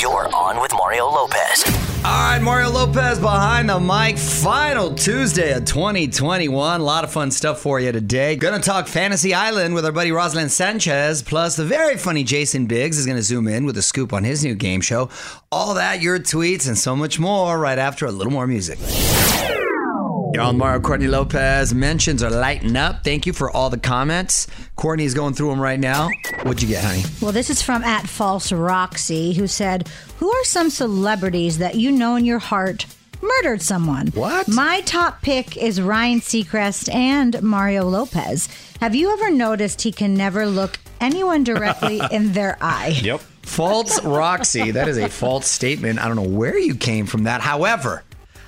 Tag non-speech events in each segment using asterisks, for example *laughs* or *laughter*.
You're on with Mario Lopez. All right, Mario Lopez behind the mic. Final Tuesday of 2021. A lot of fun stuff for you today. Gonna talk Fantasy Island with our buddy Roselyn Sanchez. Plus, the very funny Jason Biggs is gonna zoom in with a scoop on his new game show. All that, your tweets, and so much more right after a little more music. You're on Mario Courtney Lopez. Mentions are lighting up. Thank you for all the comments. Courtney's going through them right now. What'd you get, honey? Well, this is from at False Roxy, who said, Who are some celebrities that you know in your heart murdered someone? What? My top pick is Ryan Seacrest and Mario Lopez. Have you ever noticed he can never look anyone directly *laughs* in their eye? Yep. False Roxy. That is a false statement. I don't know where you came from that. However,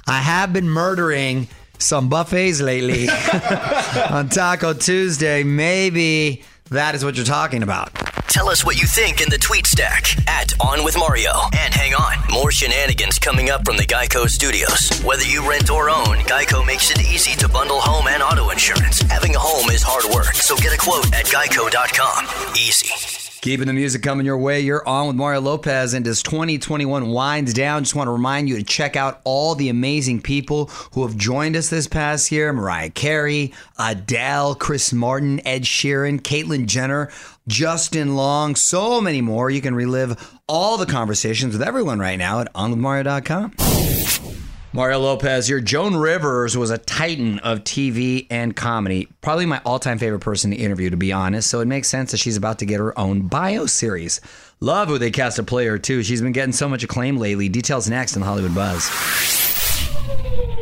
I have been murdering some buffets lately *laughs* on Taco Tuesday. Maybe that is what you're talking about. Tell us what you think in the tweet stack at On With Mario. And hang on, more shenanigans coming up from the Geico studios. Whether you rent or own, Geico makes it easy to bundle home and auto insurance. Having a home is hard work, so get a quote at geico.com. Easy. Keeping the music coming your way. You're on with Mario Lopez, and as 2021 winds down, just want to remind you to check out all the amazing people who have joined us this past year Mariah Carey, Adele, Chris Martin, Ed Sheeran, Caitlyn Jenner, Justin Long, so many more. You can relive all the conversations with everyone right now at onwithmario.com. Mario Lopez your Joan Rivers was a titan of TV and comedy. Probably my all time favorite person to interview, to be honest. So it makes sense that she's about to get her own bio series. Love who they cast to play her, too. She's been getting so much acclaim lately. Details next in Hollywood Buzz.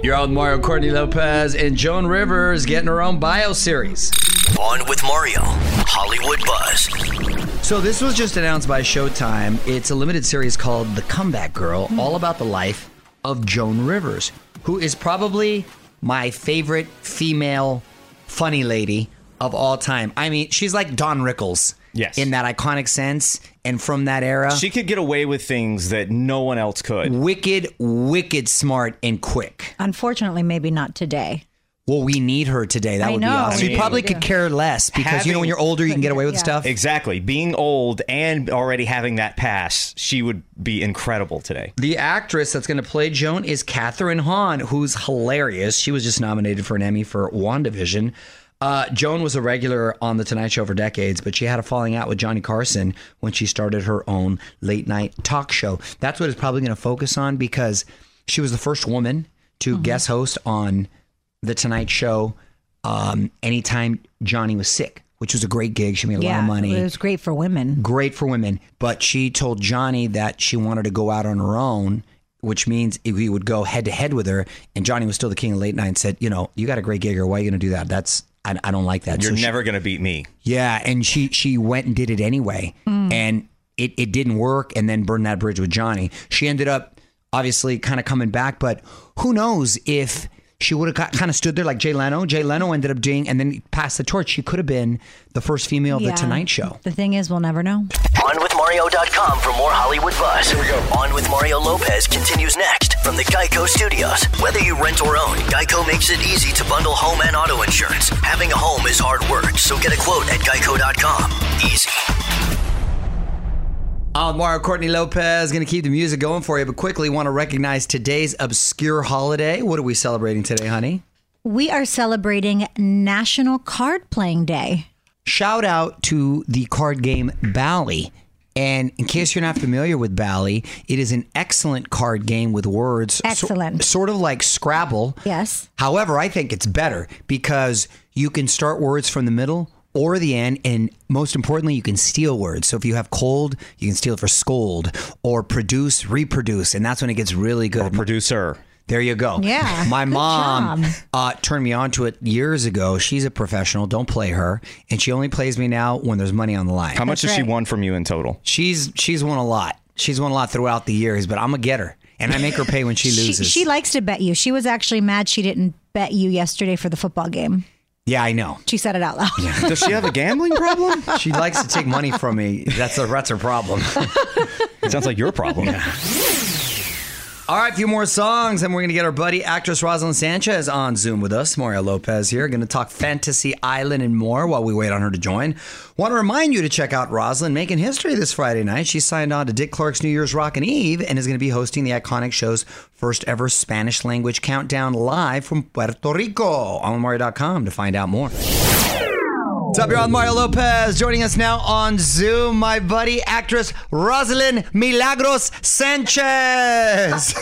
You're on Mario Courtney Lopez and Joan Rivers getting her own bio series. On with Mario, Hollywood Buzz. So this was just announced by Showtime. It's a limited series called The Comeback Girl, all about the life of Joan Rivers, who is probably my favorite female funny lady of all time. I mean, she's like Don Rickles. Yes. In that iconic sense and from that era. She could get away with things that no one else could. wicked, wicked smart and quick. Unfortunately, maybe not today. Well, we need her today. That I would know. be awesome. We You probably could care less because you know when you're older, you can get away with Yeah. stuff. Exactly. Being old and already having that pass, she would be incredible today. The actress that's going to play Joan is Kathryn Hahn, who's hilarious. She was just nominated for an Emmy for WandaVision. Uh, Joan was a regular on The Tonight Show for decades, but she had a falling out with Johnny Carson when she started her own late night talk show. That's what it's probably going to focus on because she was the first woman to guest host on The Tonight Show um, anytime Johnny was sick, which was a great gig. She made a lot of money it was great for women. great for women. But she told Johnny that she wanted to go out on her own, which means he would go head to head with her. And Johnny was still the king of late night and said, You know, you got a great gig, or why are you going to do that? That's, I, I don't like that. You're So she- never going to beat me. yeah. And she, she went and did it anyway. And it, it didn't work and then burned that bridge with Johnny. She ended up obviously kind of coming back, but who knows if she would have kind of stood there like Jay Leno. Jay Leno ended up doing and then passed the torch. She could have been the first female of Yeah. the Tonight Show. The thing is, we'll never know. OnWithMario.com for more Hollywood buzz. Here we go. On with Mario Lopez continues next from the Geico Studios. Whether you rent or own, Geico makes it easy to bundle home and auto insurance. Having a home is hard work, so get a quote at Geico.com. Easy. I'm Mario Courtney Lopez. Going to keep the music going for you, but quickly want to recognize today's obscure holiday. What are we celebrating today, honey? We are celebrating National Card Playing Day. Shout out to the card game Bali. And in case you're not familiar with Bali, it is an excellent card game with words. so- Excellent. sort of like Scrabble. Yes. However, I think it's better because you can start words from the middle or the end, and most importantly, you can steal words. So if you have cold, you can steal it for scold or produce, reproduce, and that's when it gets really good. Producer. There you go. Yeah. *laughs* My mom uh, turned me on to it years ago. She's a professional. Don't play her, and she only plays me now when there's money on the line. How much has she won from you in total? She's she's won a lot. She's won a lot throughout the years, but I'm a getter, and I make her pay when she *laughs* She, loses. she likes to bet you. She was actually mad she didn't bet you yesterday for the football game. Yeah, I know. She said it out loud. Yeah. Does she have a gambling problem? *laughs* She likes to take money from me. That's a, that's her problem. It *laughs* sounds like your problem. All right, a few more songs, and we're going to get our buddy actress Roselyn Sanchez on Zoom with us. Mario Lopez here, going to talk Fantasy Island and more while we wait on her to join. Want to remind you to check out Roselyn making history this Friday night. She signed on to Dick Clark's New Year's Rockin' Eve and is going to be hosting the iconic show's first ever Spanish language countdown live from Puerto Rico. On Mario.com to find out more. What's up, on Mario Lopez. Joining us now on Zoom, my buddy, actress Roselyn Milagros Sanchez.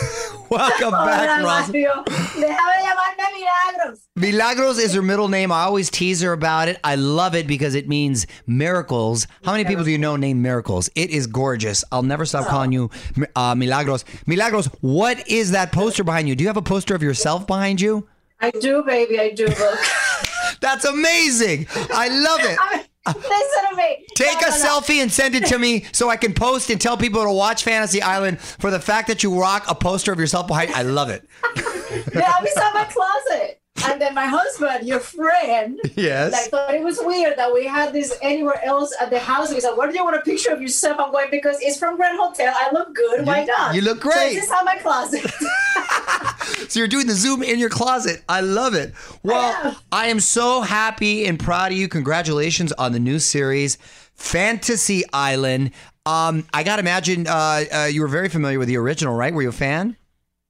*laughs* Welcome back, Roselyn. Déjame llamarme Milagros. Milagros is her middle name. I always tease her about it. I love it because it means miracles. How many people do you know named Miracles? It is gorgeous. I'll never stop calling you uh, Milagros. Milagros, what is that poster behind you? Do you have a poster of yourself behind you? I do, baby, I do. Look. *laughs* *laughs* That's amazing. I love it. I *laughs* mean, listen to me. Take No, a no, no. selfie and send it to me so I can post and tell people to watch Fantasy Island for the fact that you rock a poster of yourself behind. I love it. *laughs* Yeah, I was in my closet. And then my husband, your friend, Yes. like thought it was weird that we had this anywhere else at the house. He said, "Where do you want a picture of yourself?" I'm going because it's from Grand Hotel. I look good. Why not? you look So great. this is how my closet. *laughs* So you're doing the Zoom in your closet. I love it. Well. I am so happy and proud of you. Congratulations on the new series, Fantasy Island. Um, I got to imagine uh, uh, you were very familiar with the original, right? Were you a fan?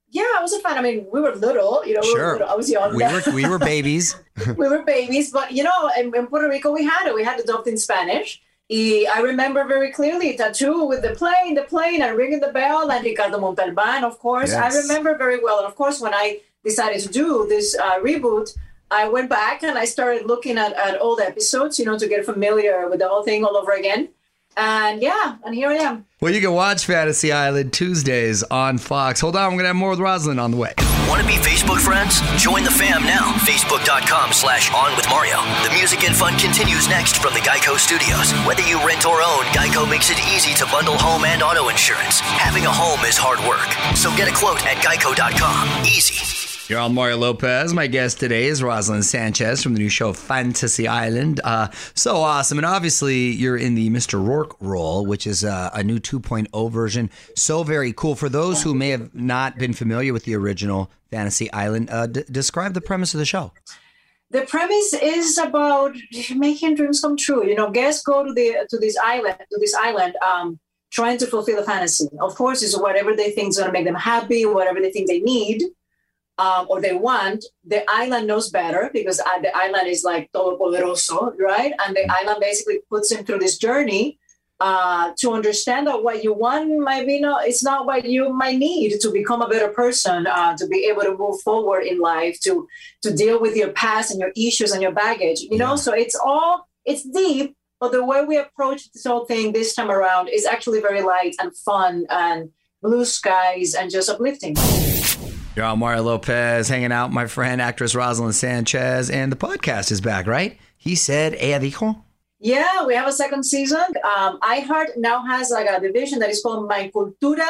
yeah, I was a fan. I mean, we were little. You know, we were little. I was young. We were we were babies. *laughs* we were babies, but you know, in, in Puerto Rico, we had it. We had it dubbed in Spanish. I remember very clearly Tattoo with the plane, the plane, and ringing the bell, and Ricardo Montalban, of course. Yes. I remember very well. And of course, when I decided to do this uh, reboot, I went back and I started looking at, at old episodes, you know, to get familiar with the whole thing all over again. And yeah, and here I am. Well, you can watch Fantasy Island Tuesdays on Fox. Hold on, I'm gonna have more with Roselyn on the way. Want to be Facebook friends? Join the fam now. Facebook.com slash on with Mario. The music and fun continues next from the Geico Studios. Whether you rent or own, Geico makes it easy to bundle home and auto insurance. Having a home is hard work, so get a quote at Geico.com. Easy. You're on Mario Lopez. My guest today is Roselyn Sanchez from the new show Fantasy Island. Uh, so awesome. And obviously, you're in the Mr. Roarke role, which is uh, a new 2.0 version. So very cool. For those who may have not been familiar with the original Fantasy Island, uh, d- describe the premise of the show. the premise is about making dreams come true. You know, guests go to the to this island to this island, um, trying to fulfill a fantasy. Of course, it's whatever they think is going to make them happy, whatever they think they need um, or they want. The island knows better because uh, the island is like todopoderoso, right? And the island basically puts them through this journey. Uh, to understand that what you want might be not it's not what you might need to become a better person uh, to be able to move forward in life to to deal with your past and your issues and your baggage you know so it's all it's deep but the way we approach this whole thing this time around is actually very light and fun and blue skies and just uplifting You're on Mario Lopez, hanging out, with my friend, actress Roselyn Sanchez, and the podcast is back, right? He said, Ella dijo. Yeah, we have a second season. Um, iHeart now has like a division that is called My Cultura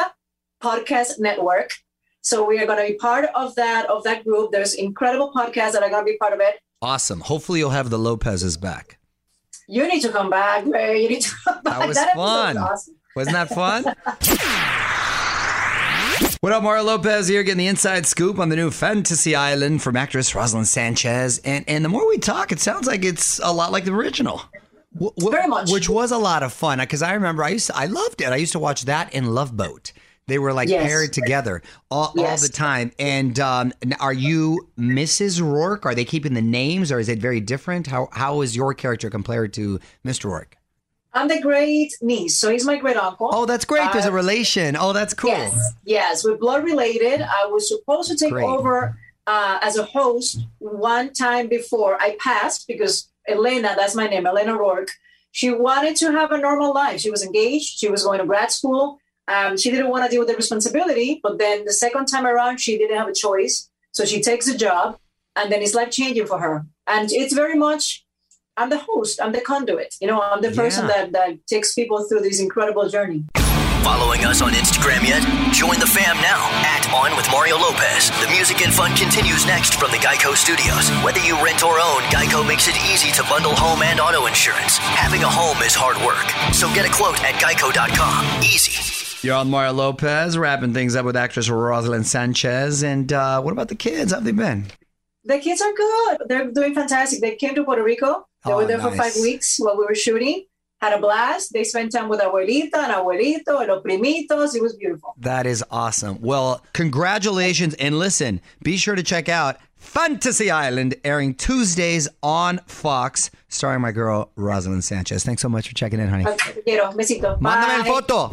Podcast Network. So we are going to be part of that of that group. There's incredible podcasts that are going to be part of it. Awesome. Hopefully, you'll have the Lopez's back. You need to come back, Ray. You need to come back. That was episode's fun. awesome. Wasn't that fun? *laughs* What up, Mario Lopez here, getting the inside scoop on the new Fantasy Island from actress Roselyn Sanchez. And and the more we talk, it sounds like it's a lot like the original. Wh- wh- Very much. Which was a lot of fun because I remember I used to, I loved it. I used to watch that in Love Boat. They were like Yes. paired together all, all the time. And um, are you Mrs. Roarke? Are they keeping the names, or is it very different? How how is your character compared to Mr. Roarke? I'm the great niece, so he's my great uncle. Oh, that's great. There's a Uh, relation. Oh, that's cool. Yes, yes, we're blood related. I was supposed to take Great. over uh, as a host one time before I passed because Elena, that's my name, Elena Roarke. She wanted to have a normal life. She was engaged. She was going to grad school. Um, she didn't want to deal with the responsibility. But then the second time around, she didn't have a choice. So she takes a job, and then it's life changing for her. And it's very much. I'm the host. I'm the conduit. You know, I'm the person Yeah. that, that takes people through this incredible journey. Following us on Instagram yet? Join the fam now at On with Mario Lopez. The music and fun continues next from the Geico Studios. Whether you rent or own, Geico makes it easy to bundle home and auto insurance. Having a home is hard work, so get a quote at geico.com. Easy. You're on Mario Lopez, wrapping things up with actress Roselyn Sanchez. And uh, what about the kids? How have they been? The kids are good. They're doing fantastic. They came to Puerto Rico. They Oh, were there for five weeks while we were shooting. Had a blast. They spent time with abuelita and abuelito and los primitos. It was beautiful. That is awesome. Well, congratulations. And listen, be sure to check out Fantasy Island, airing Tuesdays on Fox, starring my girl Roselyn Sanchez. Thanks so much for checking in, honey. Te quiero. Besito. Mándame el foto.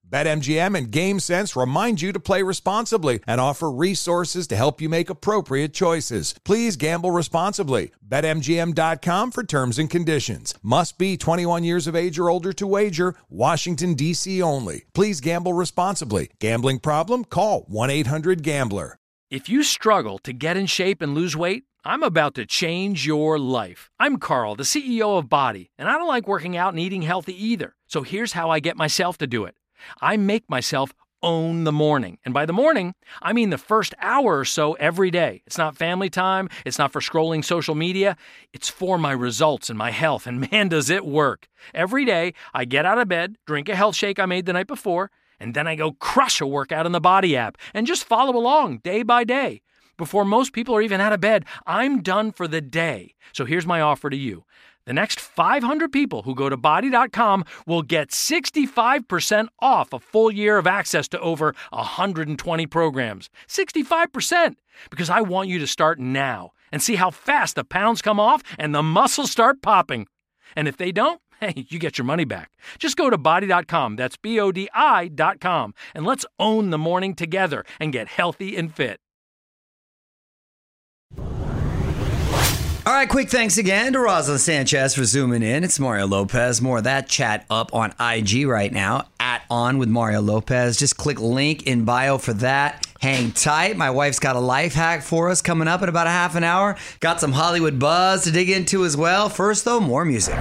BetMGM and GameSense remind you to play responsibly and offer resources to help you make appropriate choices. Please gamble responsibly. BetMGM.com for terms and conditions. Must be 21 years of age or older to wager. Washington, D.C. only. Please gamble responsibly. Gambling problem? Call 1 800 Gambler. If you struggle to get in shape and lose weight, I'm about to change your life. I'm Carl, the CEO of BODi, and I don't like working out and eating healthy either. So here's how I get myself to do it I make myself own the morning. And by the morning, I mean the first hour or so every day. It's not family time, it's not for scrolling social media, it's for my results and my health. And *laughs* man, does it work. Every day, I get out of bed, drink a health shake I made the night before, and then I go crush a workout in the BODi app and just follow along day by day. Before most people are even out of bed, I'm done for the day. So here's my offer to you. The next 500 people who go to bodi.com will get 65% off a full year of access to over 120 programs. 65%! Because I want you to start now and see how fast the pounds come off and the muscles start popping. And if they don't, *laughs* hey, you get your money back. Just go to bodi.com, that's B O D I.com, and let's own the morning together and get healthy and fit. All right, quick thanks again to Roselyn Sanchez for zooming in. It's Mario Lopez. More of that chat up on IG right now at On with Mario Lopez. Just click link in bio for that. Hang tight. My wife's got a life hack for us coming up in about a half an hour. Got some Hollywood buzz to dig into as well. First, though, more music.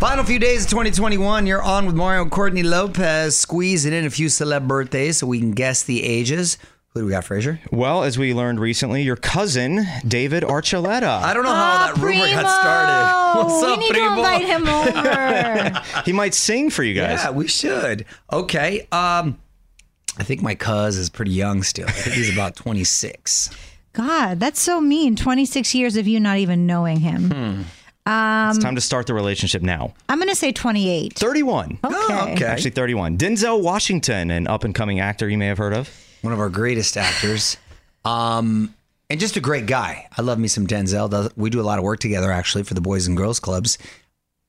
Final few days of 2021. You're on with Mario and Courtney Lopez, squeezing in a few celeb birthdays so we can guess the ages. Who do we got, Frazier? Well, as we learned recently, your cousin, David Archuleta. I don't know how that rumor got started. What's we up, need Primo? to invite him *laughs* over. He might sing for you guys. Yeah, we should. Okay. Um, I think my cuz is pretty young still. I think he's about 26. God, that's so mean. 26 years of you not even knowing him. Hmm. Um, It's time to start the relationship now. I'm going to say 28. 31. Okay. Oh, okay. Actually, 31. Denzel Washington, an up and coming actor you may have heard of. One of our greatest actors. Um, and just a great guy. I love me some Denzel. We do a lot of work together actually for the Boys and Girls Clubs.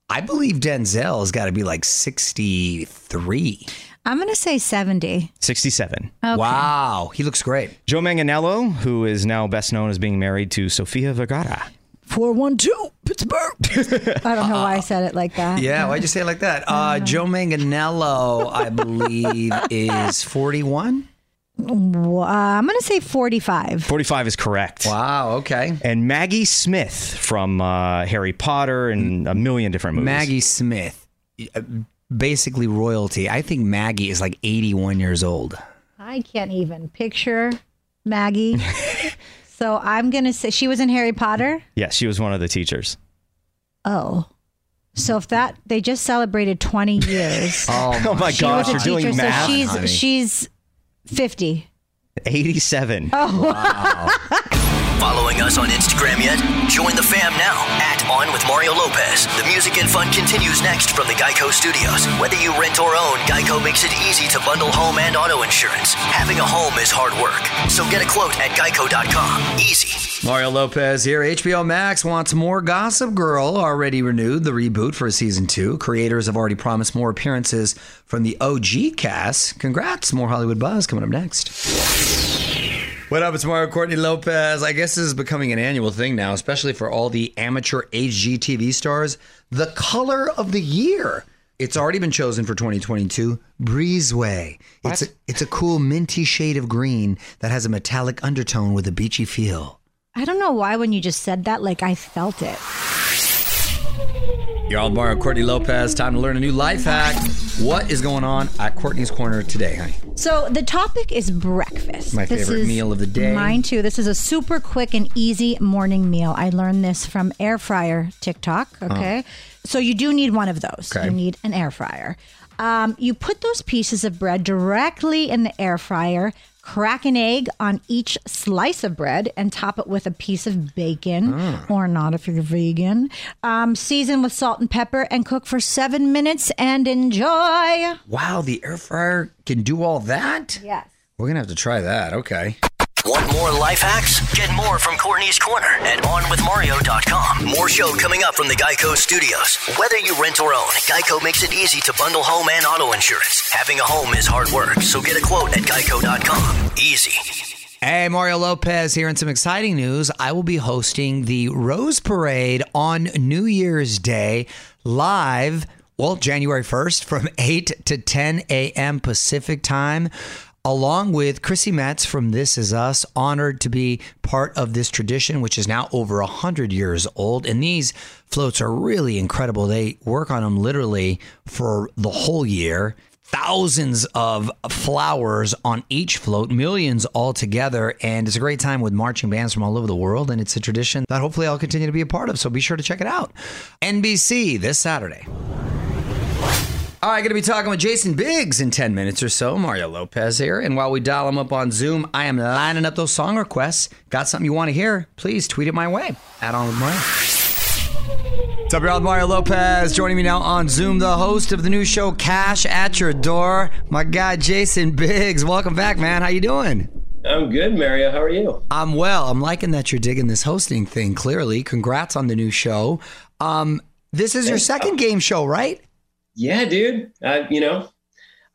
I believe Denzel has got to be like 63. I'm going to say 70. 67. Okay. Wow. He looks great. Joe Manganiello, who is now best known as being married to Sofia Vergara. 412 Pittsburgh. *laughs* *laughs* I don't know why I said it like that. Yeah, why'd you say it like that? Uh, Joe Manganiello, I believe, *laughs* is 41. Well, uh, I'm going to say 45. 45 is correct. Wow, okay. And Maggie Smith from uh, Harry Potter and a million different movies. Maggie Smith, uh, basically royalty. I think Maggie is like 81 years old. I can't even picture Maggie. *laughs* so I'm going to say she was in Harry Potter. Yes, she was one of the teachers. Oh. So if that they just celebrated 20 years. *laughs* Oh my She was gosh, a you're doing teacher, math. So she's honey. she's 50. 87. *laughs* Following us on Instagram yet? Join the fam now at On with Mario Lopez. The music and fun continues next from the Geico Studios. Whether you rent or own, Geico makes it easy to bundle home and auto insurance. Having a home is hard work, so get a quote at geico.com. Easy. Mario Lopez here. HBO Max wants more Gossip Girl, already renewed the reboot for a season two. Creators have already promised more appearances from the OG cast. Congrats. More Hollywood Buzz coming up next. What up? It's Mario Courtney Lopez. I guess this is becoming an annual thing now, especially for all the amateur HGTV stars. The color of the year. It's already been chosen for 2022. Breezeway. It's a, it's a cool minty shade of green that has a metallic undertone with a beachy feel. I don't know why when you just said that like I felt it. You're all Mario Courtney Lopez. Time to learn a new life hack. What is going on at Courtney's Corner today, honey? So the topic is breakfast. My This favorite meal of the day. Mine too. This is a super quick and easy morning meal. I learned this from air fryer TikTok. Okay, so you do need one of those. Okay. You need an air fryer. Um, you put those pieces of bread directly in the air fryer. Crack an egg on each slice of bread and top it with a piece of bacon, or not if you're vegan. Um, season with salt and pepper and cook for seven minutes and enjoy. Wow, the air fryer can do all that? Yes. We're going to have to try that. Okay. Want more life hacks? Get more from Courtney's Corner at OnWithMario.com. More show coming up from the Geico Studios. Whether you rent or own, Geico makes it easy to bundle home and auto insurance. Having a home is hard work, so get a quote at Geico.com. Easy. Hey, Mario Lopez here. And some exciting news. I will be hosting the Rose Parade on New Year's Day live, well, January 1st from 8 to 10 a.m. Pacific time. Along with Chrissy Metz from This Is Us, honored to be part of this tradition, which is now over 100 years old. And these floats are really incredible. They work on them literally for the whole year thousands of flowers on each float, millions altogether. And it's a great time with marching bands from all over the world. And it's a tradition that hopefully I'll continue to be a part of. So be sure to check it out. NBC this Saturday. All right, going to be talking with Jason Biggs in 10 minutes or so. Mario Lopez here. And while we dial him up on Zoom, I am lining up those song requests. Got something you want to hear? Please tweet it my way. Add on with Mario. What's up, y'all? Mario Lopez joining me now on Zoom, the host of the new show Cash at Your Door. My guy Jason Biggs, welcome back, man. How you doing? I'm good, Mario. How are you? I'm well. I'm liking that you're digging this hosting thing. Clearly, congrats on the new show. Um, this is your second game show, right? Yeah, dude. Uh, you know,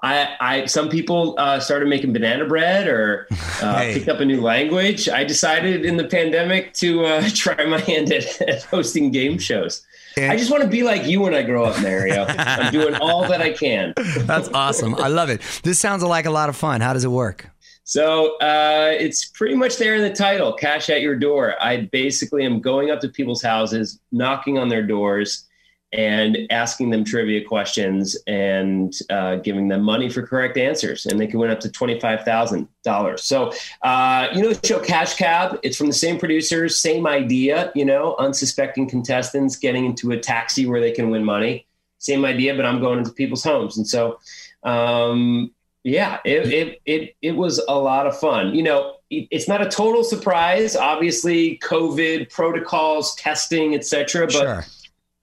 I, I, some people uh, started making banana bread or *laughs* uh, Hey. picked up a new language. I decided in the pandemic to uh, *laughs* try my hand at, at hosting game shows. I just want to be like you when I grow up, Mario. *laughs* I'm doing all that I can. That's awesome. I love it. This sounds like a lot of fun. How does it work? So uh, it's pretty much there in the title, cash at your door. I basically am going up to people's houses, knocking on their doors, and asking them trivia questions and uh, giving them money for correct answers. And they can win up to $25,000. So, uh, you know, the show Cash Cab, it's from the same producers, same idea, you know, unsuspecting contestants getting into a taxi where they can win money. Same idea, but I'm going into people's homes. And so, um, yeah, it, it, it, it was a lot of fun. You know, it's not a total surprise, obviously, COVID protocols, testing, etc. But Sure.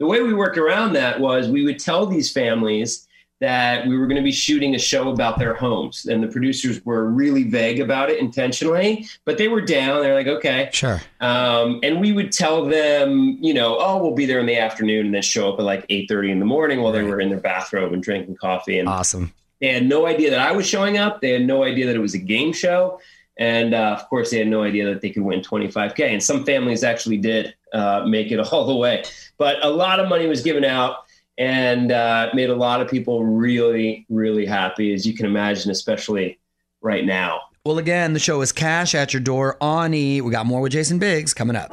The way we worked around that was we would tell these families that we were going to be shooting a show about their homes and the producers were really vague about it intentionally but they were down they're like okay Sure. um, and we would tell them you know oh we'll be there in the afternoon and then show up at like 8.30 in the morning while they were in their bathrobe and drinking coffee and Awesome. they had no idea that I was showing up. They had no idea that it was a game show. And uh, of course, they had no idea that they could win 25K. And some families actually did uh, make it *laughs* all the way. But a lot of money was given out and uh, made a lot of people really, really happy, as you can imagine, especially right now. Well, again, the show is Cash at Your Door on E. We got more with Jason Biggs coming up.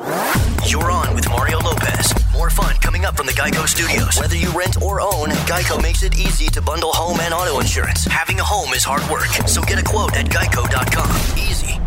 You're on with Mario Lopez. More fun coming up from the Geico Studios. Whether you rent or own, Geico makes it easy to bundle home and auto insurance. Having a home is hard work, so get a quote at geico.com. Easy.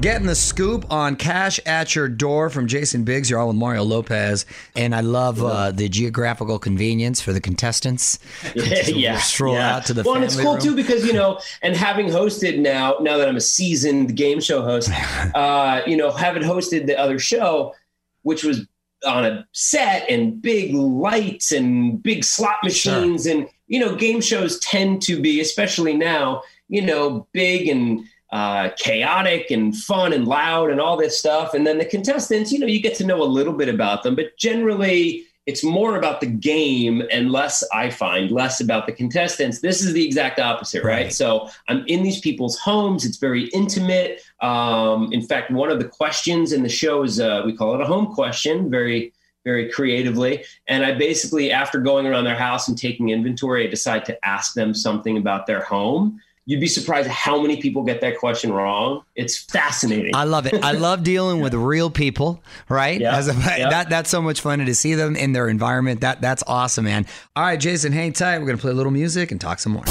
Getting the scoop on Cash at Your Door from Jason Biggs. You're all with Mario Lopez. And I love uh, the geographical convenience for the contestants. *laughs* Just yeah, Stroll yeah. out to the well, and it's cool room. too because you know, and having hosted now, now that I'm a seasoned game show host, *laughs* uh, you know, having hosted the other show, which was on a set and big lights and big slot machines, and you know, game shows tend to be, especially now, you know, big and uh, chaotic and fun and loud and all this stuff. And then the contestants, you know, you get to know a little bit about them, but generally it's more about the game and less, I find, less about the contestants. This is the exact opposite, right? Right. So I'm in these people's homes. It's very intimate. Um, in fact, one of the questions in the show is uh, we call it a home question, very, very creatively. And I basically, after going around their house and taking inventory, I decide to ask them something about their home. You'd be surprised how many people get that question wrong. It's fascinating. I love it. I *laughs* love dealing with real people, right? Yeah, As a, yeah. that that's so much fun to see them in their environment. That that's awesome, man. All right, Jason, hang tight. We're gonna play a little music and talk some more.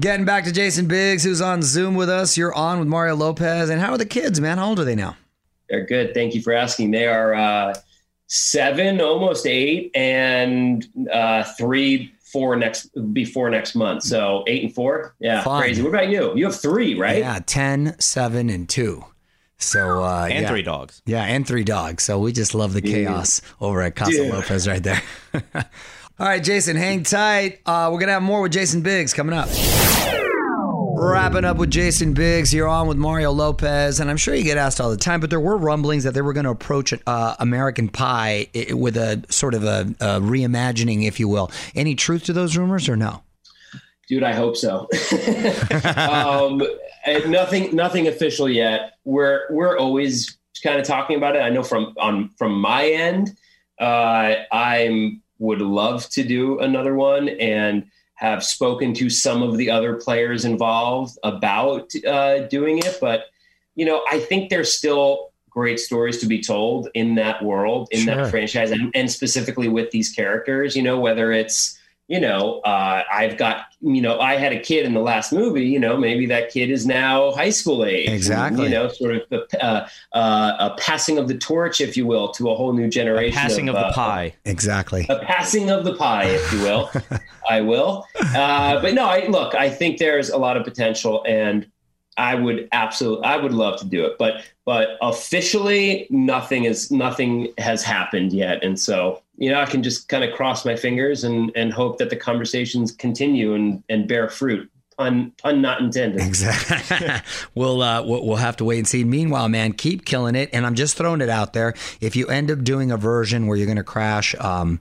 Getting back to Jason Biggs, who's on Zoom with us. You're on with Mario Lopez. And how are the kids, man? How old are they now? They're good. Thank you for asking. They are uh, seven, almost eight, and uh, three, four next before next month. So eight and four. Yeah, Fun. crazy. What about you? You have three, right? Yeah, 10, 7, and 2. So uh, And yeah. three dogs. Yeah, and three dogs. So we just love the chaos over at Casa Dude. Lopez right there. *laughs* All right, Jason, hang tight. Uh, we're gonna have more with Jason Biggs coming up. Wrapping up with Jason Biggs, you're on with Mario Lopez, and I'm sure you get asked all the time, but there were rumblings that they were going to approach uh, American Pie with a sort of a, a reimagining, if you will. Any truth to those rumors or no? Dude, I hope so. *laughs* um, nothing, nothing official yet. We're we're always kind of talking about it. I know from on from my end, uh, I would love to do another one and have spoken to some of the other players involved about uh, doing it. But you know, I think there's still great stories to be told in that world, in Sure. that franchise, and, and specifically with these characters. You know, whether it's you know, uh, I've got, you know, I had a kid in the last movie, you know, maybe that kid is now high school age. Exactly. You know, sort of a, uh, uh, a passing of the torch, if you will, to a whole new generation. A Passing of the uh, pie. Exactly. a passing of the pie, if you will. *laughs* I will. Uh, but no, I look, I think there's a lot of potential and I would absolutely, I would love to do it, but, but officially nothing is, nothing has happened yet. And so, you know, I can just kind of cross my fingers and, and hope that the conversations continue and, and bear fruit. Pun, pun not intended. Exactly. *laughs* we'll, uh, we'll we'll have to wait and see. Meanwhile, man, keep killing it. And I'm just throwing it out there. If you end up doing a version where you're going to crash um,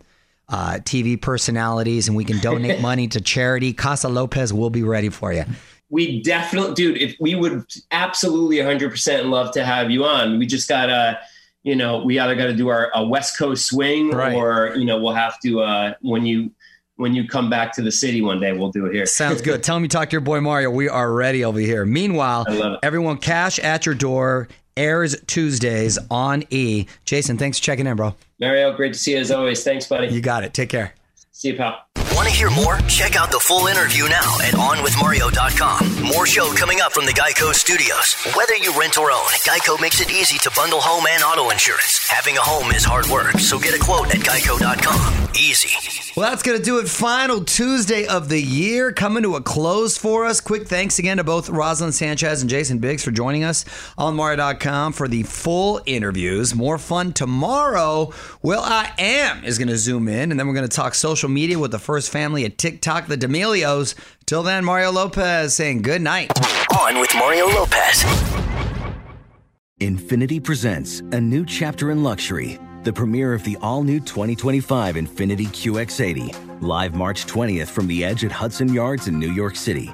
uh, TV personalities and we can donate *laughs* money to charity, Casa Lopez will be ready for you. We definitely, dude, if we would absolutely 100% love to have you on, we just gotta, you know, we either got to do our a West Coast swing Right. or, you know, we'll have to, uh, when you, when you come back to the city one day, we'll do it here. Sounds good. Tell me, talk to your boy Mario. We are ready over here. Meanwhile, I love it. everyone, cash at your door. airs Tuesdays on E. Jason, thanks for checking in, bro. Mario, great to see you as always. Thanks, buddy. You got it. Take care. See you, pal. Want to hear more? Check out the full interview now at OnWithMario.com. More show coming up from the Geico Studios. Whether you rent or own, Geico makes it easy to bundle home and auto insurance. Having a home is hard work, so get a quote at Geico.com. Easy. Well, that's going to do it. Final Tuesday of the year coming to a close for us. Quick thanks again to both Roselyn Sanchez and Jason Biggs for joining us on Mario.com for the full interviews. More fun tomorrow. will.i.am is going to zoom in, and then we're going to talk social media with the first family at TikTok, the D'Amelios. Till then, Mario Lopez saying good night. On with Mario Lopez. INFINITI presents a new chapter in luxury, the premiere of the all new 2025 INFINITI QX80, live March 20th from the edge at Hudson Yards in New York City,